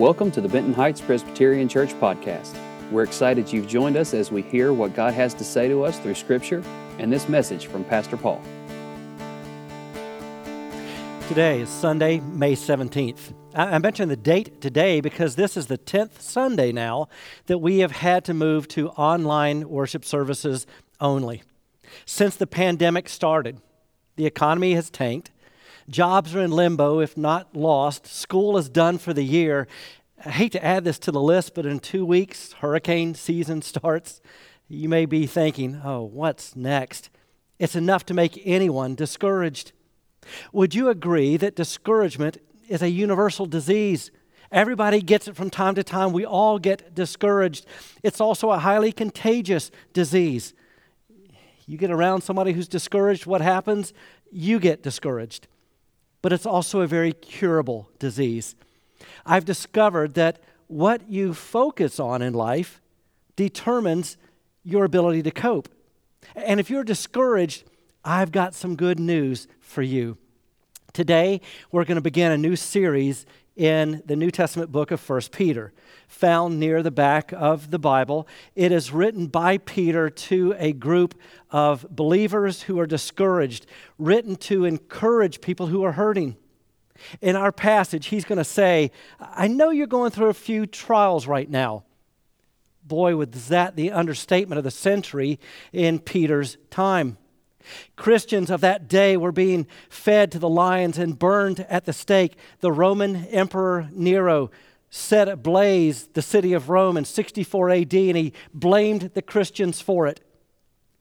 Welcome to the Benton Heights Presbyterian Church podcast. We're excited you've joined us as we hear what God has to say to us through Scripture and this message from Pastor Paul. Today is Sunday, May 17th. I mentioned the date today because this is the 10th Sunday now that we have had to move to online worship services only. Since the pandemic started, the economy has tanked. Jobs are in limbo, if not lost. School is done for the year. I hate to add this to the list, but in two weeks, hurricane season starts. You may be thinking, oh, what's next? It's enough to make anyone discouraged. Would you agree that discouragement is a universal disease? Everybody gets it from time to time. We all get discouraged. It's also a highly contagious disease. You get around somebody who's discouraged, what happens? You get discouraged but it's also a very curable disease. I've discovered that what you focus on in life determines your ability to cope. And if you're discouraged, I've got some good news for you. Today, we're going to begin a new series in the New Testament book of 1 Peter, found near the back of the Bible. It is written by Peter to a group of believers who are discouraged, written to encourage people who are hurting. In our passage, he's going to say, I know you're going through a few trials right now. Boy, was that the understatement of the century in Peter's time. Christians of that day were being fed to the lions and burned at the stake. The Roman Emperor Nero set ablaze the city of Rome in 64 AD and he blamed the Christians for it.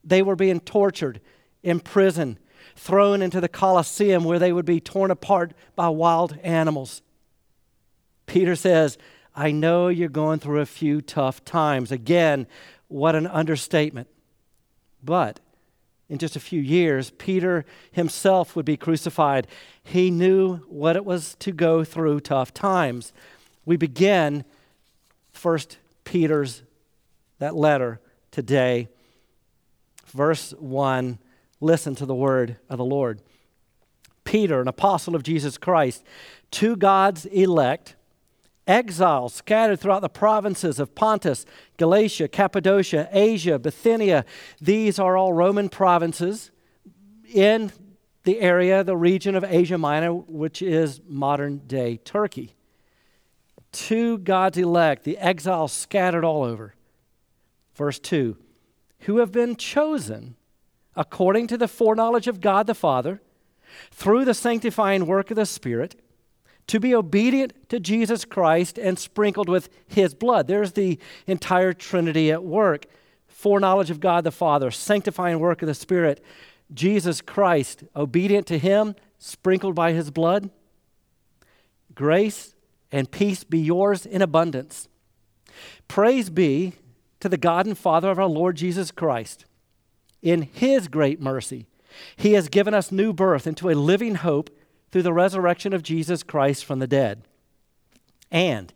They were being tortured, imprisoned, thrown into the Colosseum where they would be torn apart by wild animals. Peter says, I know you're going through a few tough times. Again, what an understatement. But in just a few years, Peter himself would be crucified. He knew what it was to go through tough times. We begin First Peter's that letter today. Verse 1, listen to the word of the Lord. Peter, an apostle of Jesus Christ, to God's elect exiles scattered throughout the provinces of Pontus, Galatia, Cappadocia, Asia, Bithynia. These are all Roman provinces in the area, the region of Asia Minor, which is modern day Turkey. To God's elect, the exiles scattered all over. Verse 2 Who have been chosen according to the foreknowledge of God the Father, through the sanctifying work of the Spirit to be obedient to Jesus Christ and sprinkled with his blood. There's the entire Trinity at work foreknowledge of God the Father, sanctifying work of the Spirit, Jesus Christ, obedient to him, sprinkled by his blood. Grace and peace be yours in abundance. Praise be to the God and Father of our Lord Jesus Christ. In his great mercy, he has given us new birth into a living hope through the resurrection of Jesus Christ from the dead, and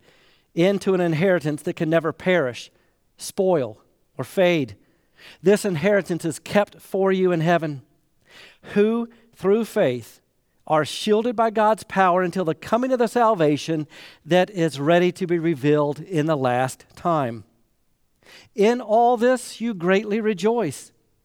into an inheritance that can never perish, spoil, or fade. This inheritance is kept for you in heaven, who, through faith, are shielded by God's power until the coming of the salvation that is ready to be revealed in the last time. In all this you greatly rejoice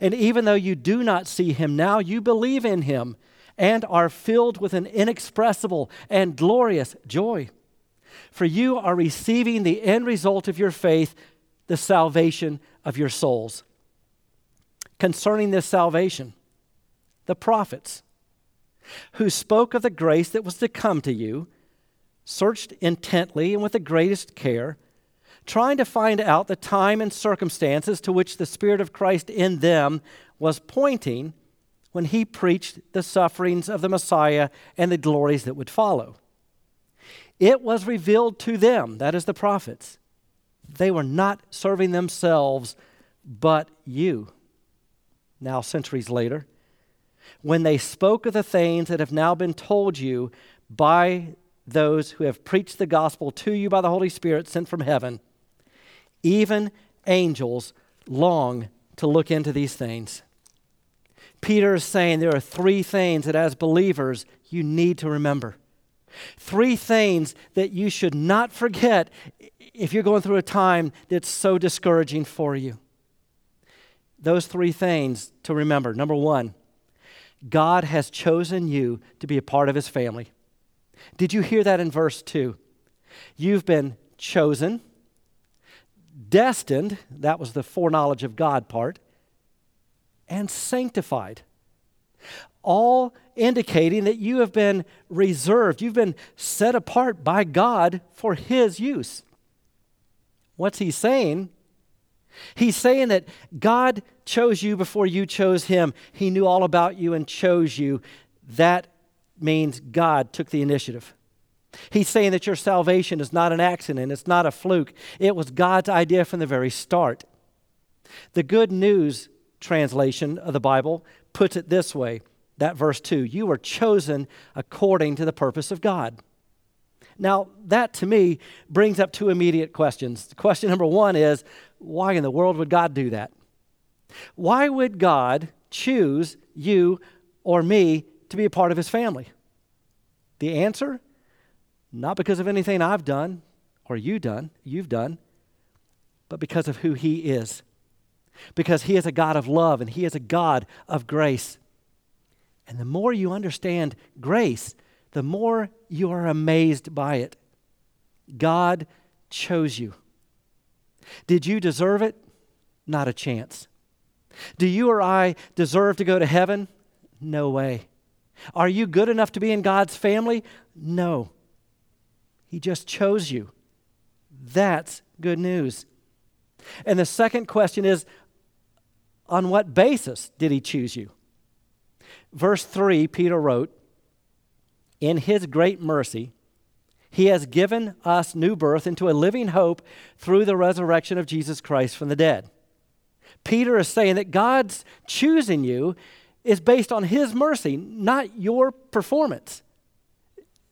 And even though you do not see him now, you believe in him and are filled with an inexpressible and glorious joy. For you are receiving the end result of your faith, the salvation of your souls. Concerning this salvation, the prophets, who spoke of the grace that was to come to you, searched intently and with the greatest care trying to find out the time and circumstances to which the Spirit of Christ in them was pointing when he preached the sufferings of the Messiah and the glories that would follow. It was revealed to them, that is the prophets, They were not serving themselves, but you. Now, centuries later, when they spoke of the things that have now been told you by those who have preached the gospel to you by the Holy Spirit sent from heaven, even angels long to look into these things. Peter is saying there are three things that as believers you need to remember. Three things that you should not forget if you're going through a time that's so discouraging for you. Those three things to remember. Number one, God has chosen you to be a part of his family. Did you hear that in verse 2? You've been chosen, destined, that was the foreknowledge of God part, and sanctified. All indicating that you have been reserved, you've been set apart by God for His use. What's He saying? He's saying that God chose you before you chose Him. He knew all about you and chose you. That means God took the initiative. He's saying that your salvation is not an accident, it's not a fluke. It was God's idea from the very start. The Good News translation of the Bible puts it this way that verse 2 you were chosen according to the purpose of God. Now, that to me brings up two immediate questions. Question number one is why in the world would God do that? Why would God choose you or me to be a part of his family? The answer not because of anything I've done or you done, you've done, but because of who he is. Because he is a God of love and he is a God of grace. And the more you understand grace, the more you are amazed by it. God chose you. Did you deserve it? Not a chance. Do you or I deserve to go to heaven? No way. Are you good enough to be in God's family? No. He just chose you. That's good news. And the second question is on what basis did he choose you? Verse 3, Peter wrote, In his great mercy, he has given us new birth into a living hope through the resurrection of Jesus Christ from the dead. Peter is saying that God's choosing you is based on his mercy, not your performance.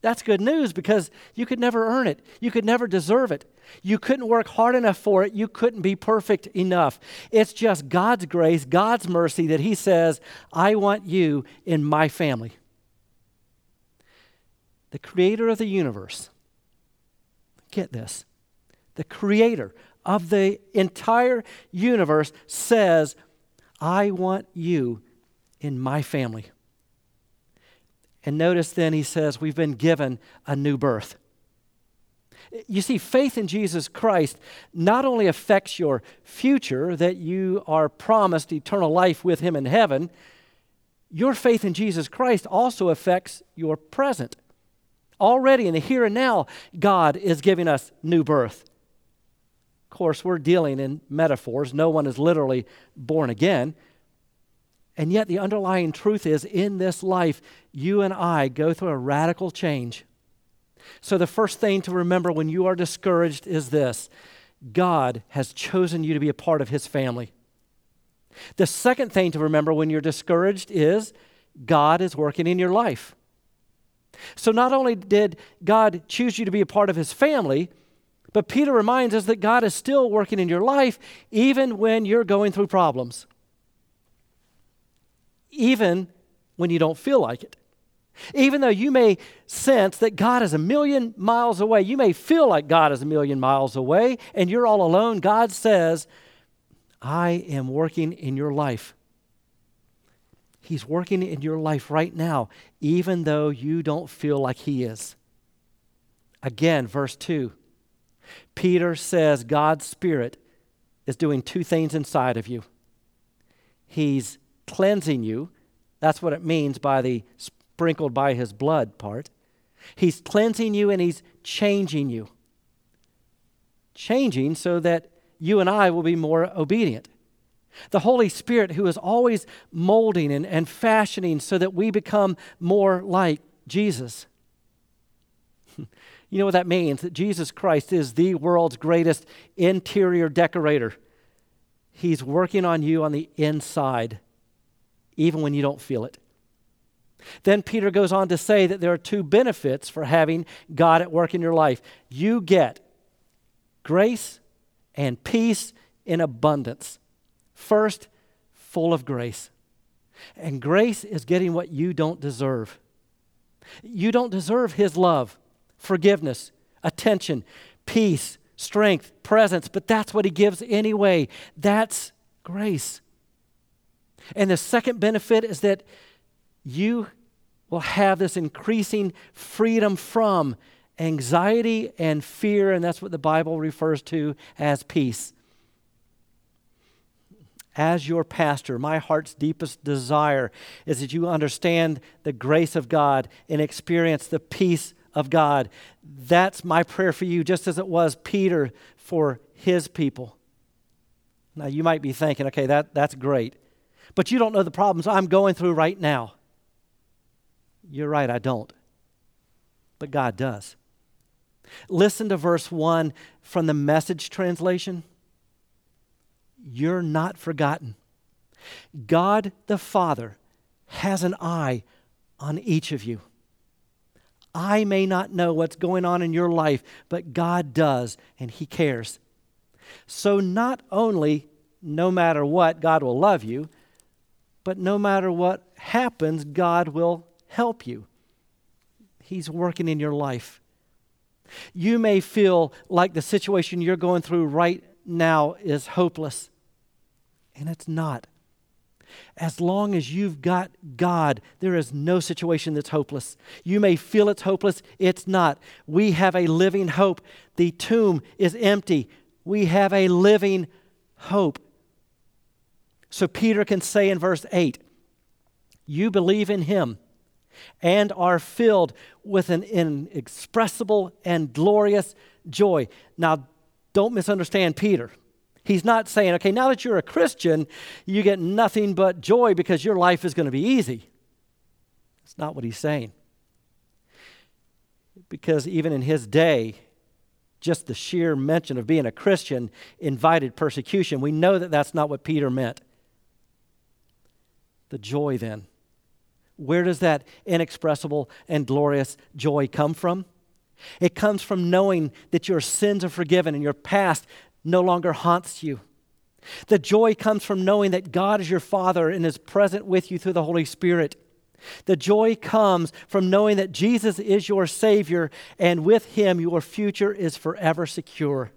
That's good news because you could never earn it. You could never deserve it. You couldn't work hard enough for it. You couldn't be perfect enough. It's just God's grace, God's mercy that He says, I want you in my family. The creator of the universe, get this, the creator of the entire universe says, I want you in my family. And notice then he says, We've been given a new birth. You see, faith in Jesus Christ not only affects your future, that you are promised eternal life with Him in heaven, your faith in Jesus Christ also affects your present. Already in the here and now, God is giving us new birth. Of course, we're dealing in metaphors. No one is literally born again. And yet, the underlying truth is in this life, you and I go through a radical change. So, the first thing to remember when you are discouraged is this God has chosen you to be a part of His family. The second thing to remember when you're discouraged is God is working in your life. So, not only did God choose you to be a part of His family, but Peter reminds us that God is still working in your life even when you're going through problems even when you don't feel like it. Even though you may sense that God is a million miles away, you may feel like God is a million miles away and you're all alone, God says, I am working in your life. He's working in your life right now, even though you don't feel like He is. Again, verse 2. Peter says God's Spirit is doing two things inside of you. He's cleansing you. That's what it means by the sprinkled by his blood part. He's cleansing you and he's changing you. Changing so that you and I will be more obedient. The Holy Spirit, who is always molding and, and fashioning so that we become more like Jesus. You know what that means? That Jesus Christ is the world's greatest interior decorator. He's working on you on the inside, even when you don't feel it. Then Peter goes on to say that there are two benefits for having God at work in your life. You get grace and peace in abundance. First, full of grace. And grace is getting what you don't deserve. You don't deserve His love, forgiveness, attention, peace, strength, presence, but that's what He gives anyway. That's grace. And the second benefit is that you will have this increasing freedom from anxiety and fear, and that's what the Bible refers to as peace. As your pastor, my heart's deepest desire is that you understand the grace of God and experience the peace of God. That's my prayer for you, just as it was Peter for his people. Now, you might be thinking, okay, that, that's great, but you don't know the problems I'm going through right now. You're right, I don't. But God does. Listen to verse 1 from the message translation. You're not forgotten. God the Father has an eye on each of you. I may not know what's going on in your life, but God does, and He cares. So, not only, no matter what, God will love you, but no matter what happens, God will help you. He's working in your life. You may feel like the situation you're going through right now is hopeless, and it's not. As long as you've got God, there is no situation that's hopeless. You may feel it's hopeless, it's not. We have a living hope. The tomb is empty. We have a living hope. So Peter can say in verse 8, You believe in him and are filled with an inexpressible and glorious joy. Now, don't misunderstand Peter. He's not saying, okay, now that you're a Christian, you get nothing but joy because your life is going to be easy. That's not what he's saying. Because even in his day, just the sheer mention of being a Christian invited persecution. We know that that's not what Peter meant. The joy then where does that inexpressible and glorious joy come from? It comes from knowing that your sins are forgiven and your past no longer haunts you. The joy comes from knowing that God is your Father and is present with you through the Holy Spirit. The joy comes from knowing that Jesus is your Savior and with Him your future is forever secure.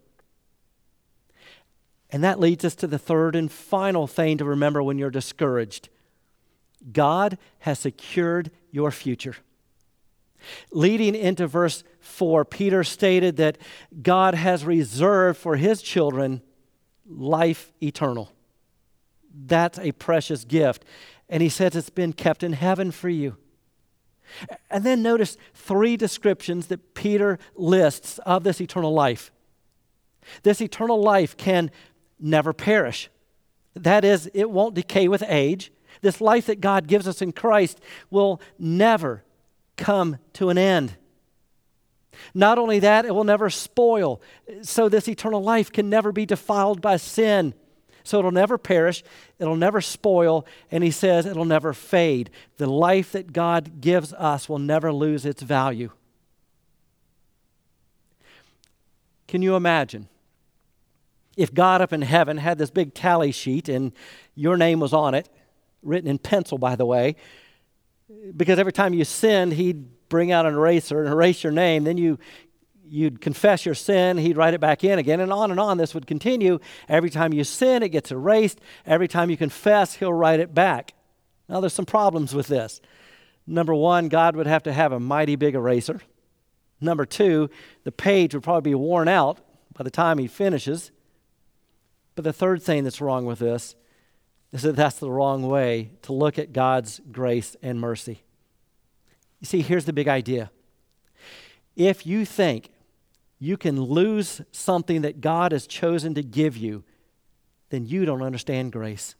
And that leads us to the third and final thing to remember when you're discouraged God has secured your future. Leading into verse 4, Peter stated that God has reserved for his children life eternal. That's a precious gift. And he says it's been kept in heaven for you. And then notice three descriptions that Peter lists of this eternal life. This eternal life can never perish. That is, it won't decay with age. This life that God gives us in Christ will never come to an end. Not only that, it will never spoil. So, this eternal life can never be defiled by sin. So, it'll never perish, it'll never spoil, and he says it'll never fade. The life that God gives us will never lose its value. Can you imagine if God up in heaven had this big tally sheet and your name was on it, written in pencil, by the way, because every time you sinned, he'd bring out an eraser and erase your name. Then you, you'd confess your sin, he'd write it back in again, and on and on. This would continue. Every time you sin, it gets erased. Every time you confess, he'll write it back. Now, there's some problems with this. Number one, God would have to have a mighty big eraser. Number two, the page would probably be worn out by the time he finishes. But the third thing that's wrong with this is that that's the wrong way to look at God's grace and mercy. You see, here's the big idea. If you think you can lose something that God has chosen to give you, then you don't understand grace.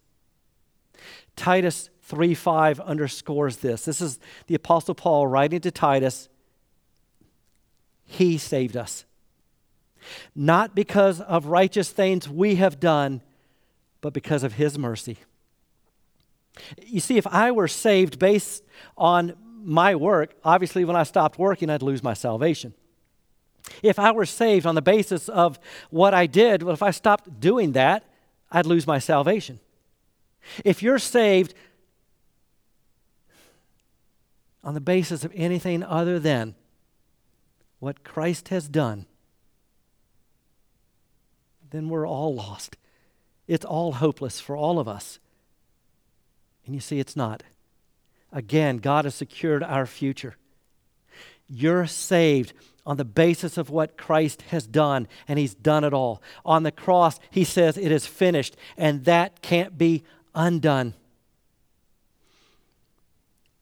Titus 3 5 underscores this. This is the Apostle Paul writing to Titus. He saved us. Not because of righteous things we have done, but because of His mercy. You see, if I were saved based on my work, obviously when I stopped working, I'd lose my salvation. If I were saved on the basis of what I did, well, if I stopped doing that, I'd lose my salvation. If you're saved on the basis of anything other than what Christ has done, then we're all lost. It's all hopeless for all of us. And you see, it's not. Again, God has secured our future. You're saved on the basis of what Christ has done, and He's done it all. On the cross, He says it is finished, and that can't be undone.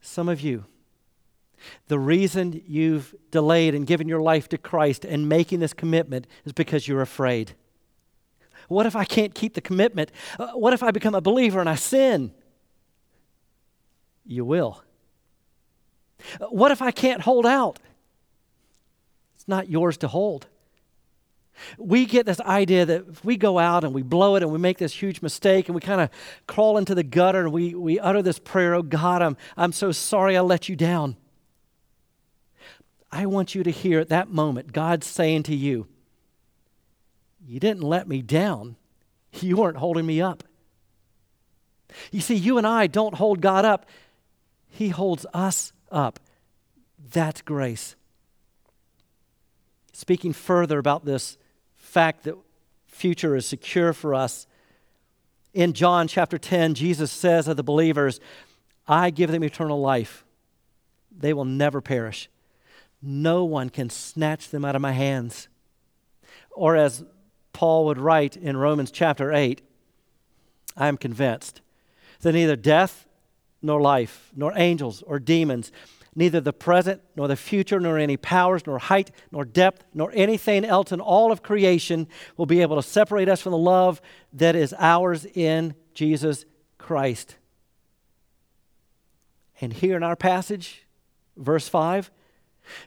Some of you, the reason you've delayed and given your life to Christ and making this commitment is because you're afraid. What if I can't keep the commitment? Uh, what if I become a believer and I sin? You will. Uh, what if I can't hold out? It's not yours to hold. We get this idea that if we go out and we blow it and we make this huge mistake and we kind of crawl into the gutter and we, we utter this prayer, oh God, I'm, I'm so sorry I let you down. I want you to hear at that moment God saying to you, You didn't let me down. You weren't holding me up. You see, you and I don't hold God up, He holds us up. That's grace. Speaking further about this fact that future is secure for us, in John chapter 10, Jesus says of the believers, I give them eternal life. They will never perish. No one can snatch them out of my hands. Or as Paul would write in Romans chapter 8, I am convinced that neither death nor life, nor angels or demons, neither the present nor the future, nor any powers, nor height, nor depth, nor anything else in all of creation will be able to separate us from the love that is ours in Jesus Christ. And here in our passage, verse 5,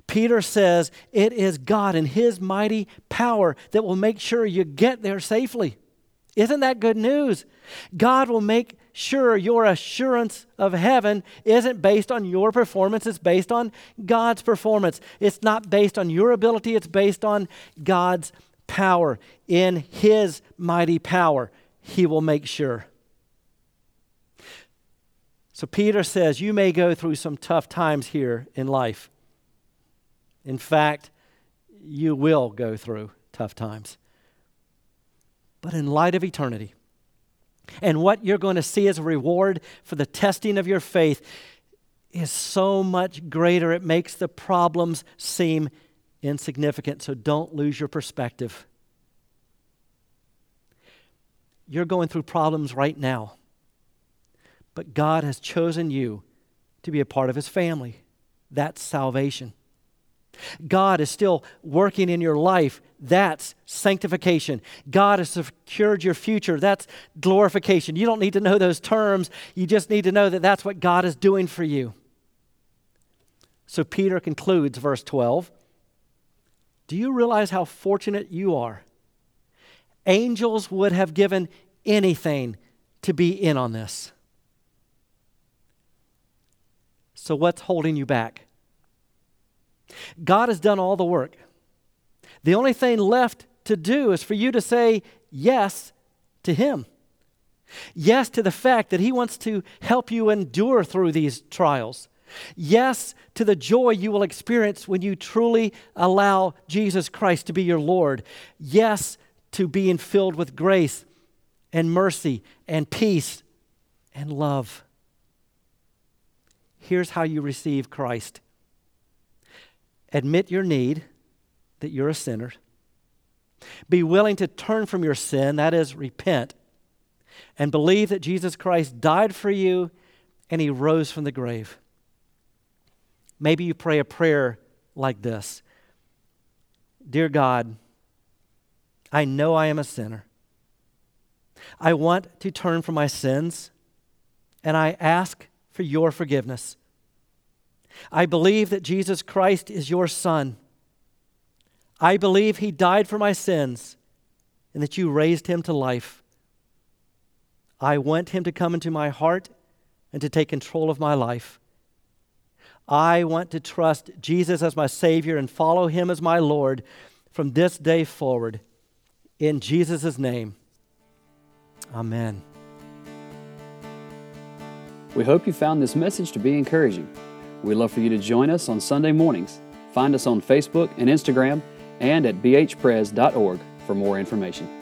Peter says it is God and His mighty power that will make sure you get there safely. Isn't that good news? God will make sure your assurance of heaven isn't based on your performance, it's based on God's performance. It's not based on your ability, it's based on God's power. In His mighty power, He will make sure. So Peter says, You may go through some tough times here in life. In fact, you will go through tough times. But in light of eternity, and what you're going to see as a reward for the testing of your faith is so much greater. It makes the problems seem insignificant. So don't lose your perspective. You're going through problems right now, but God has chosen you to be a part of His family. That's salvation. God is still working in your life. That's sanctification. God has secured your future. That's glorification. You don't need to know those terms. You just need to know that that's what God is doing for you. So Peter concludes verse 12 Do you realize how fortunate you are? Angels would have given anything to be in on this. So, what's holding you back? God has done all the work. The only thing left to do is for you to say yes to Him. Yes to the fact that He wants to help you endure through these trials. Yes to the joy you will experience when you truly allow Jesus Christ to be your Lord. Yes to being filled with grace and mercy and peace and love. Here's how you receive Christ Admit your need, that you're a sinner. Be willing to turn from your sin, that is, repent, and believe that Jesus Christ died for you and he rose from the grave. Maybe you pray a prayer like this Dear God, I know I am a sinner. I want to turn from my sins, and I ask for your forgiveness. I believe that Jesus Christ is your Son, I believe he died for my sins and that you raised him to life. I want him to come into my heart and to take control of my life. I want to trust Jesus as my Savior and follow him as my Lord from this day forward. In Jesus' name, amen. We hope you found this message to be encouraging. We'd love for you to join us on Sunday mornings. Find us on Facebook and Instagram and at bhpres.org for more information.